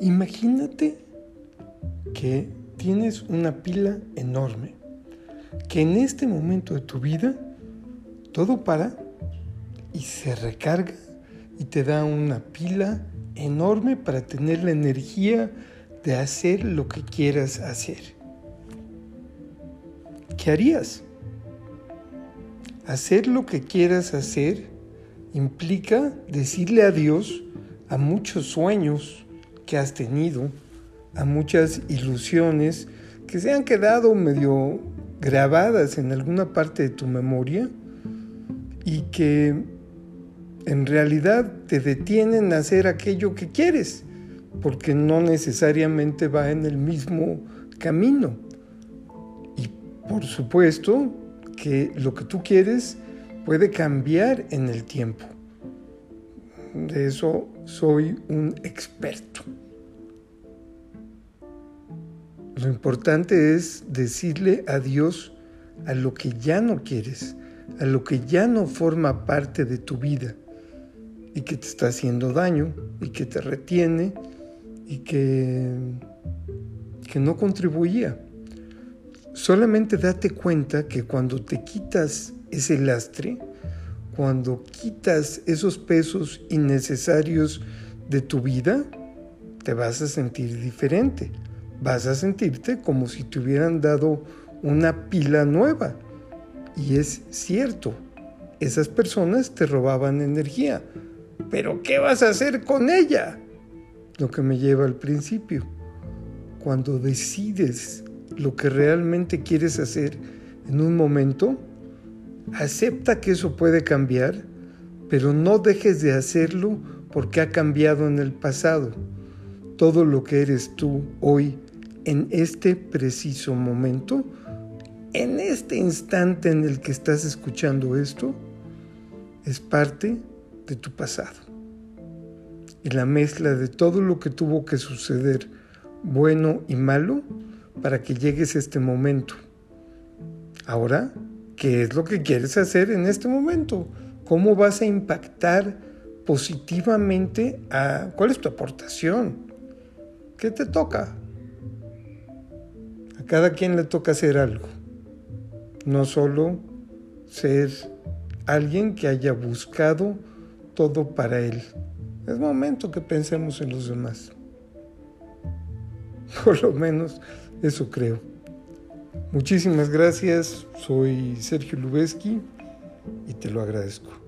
Imagínate que tienes una pila enorme, que en este momento de tu vida todo para y se recarga y te da una pila enorme para tener la energía de hacer lo que quieras hacer. ¿Qué harías? Hacer lo que quieras hacer implica decirle adiós a muchos sueños que has tenido, a muchas ilusiones que se han quedado medio grabadas en alguna parte de tu memoria y que en realidad te detienen a hacer aquello que quieres, porque no necesariamente va en el mismo camino. Y por supuesto que lo que tú quieres puede cambiar en el tiempo. De eso soy un experto. Lo importante es decirle adiós a lo que ya no quieres, a lo que ya no forma parte de tu vida y que te está haciendo daño y que te retiene y que, que no contribuía. Solamente date cuenta que cuando te quitas ese lastre, cuando quitas esos pesos innecesarios de tu vida, te vas a sentir diferente. Vas a sentirte como si te hubieran dado una pila nueva. Y es cierto, esas personas te robaban energía. Pero ¿qué vas a hacer con ella? Lo que me lleva al principio. Cuando decides lo que realmente quieres hacer en un momento, acepta que eso puede cambiar, pero no dejes de hacerlo porque ha cambiado en el pasado. Todo lo que eres tú hoy, en este preciso momento, en este instante en el que estás escuchando esto, es parte de tu pasado. Y la mezcla de todo lo que tuvo que suceder, bueno y malo, para que llegues a este momento. Ahora, ¿qué es lo que quieres hacer en este momento? ¿Cómo vas a impactar positivamente a... ¿Cuál es tu aportación? ¿Qué te toca? A cada quien le toca hacer algo. No solo ser alguien que haya buscado todo para él. Es momento que pensemos en los demás. Por lo menos eso creo. Muchísimas gracias, soy Sergio Lubeski y te lo agradezco.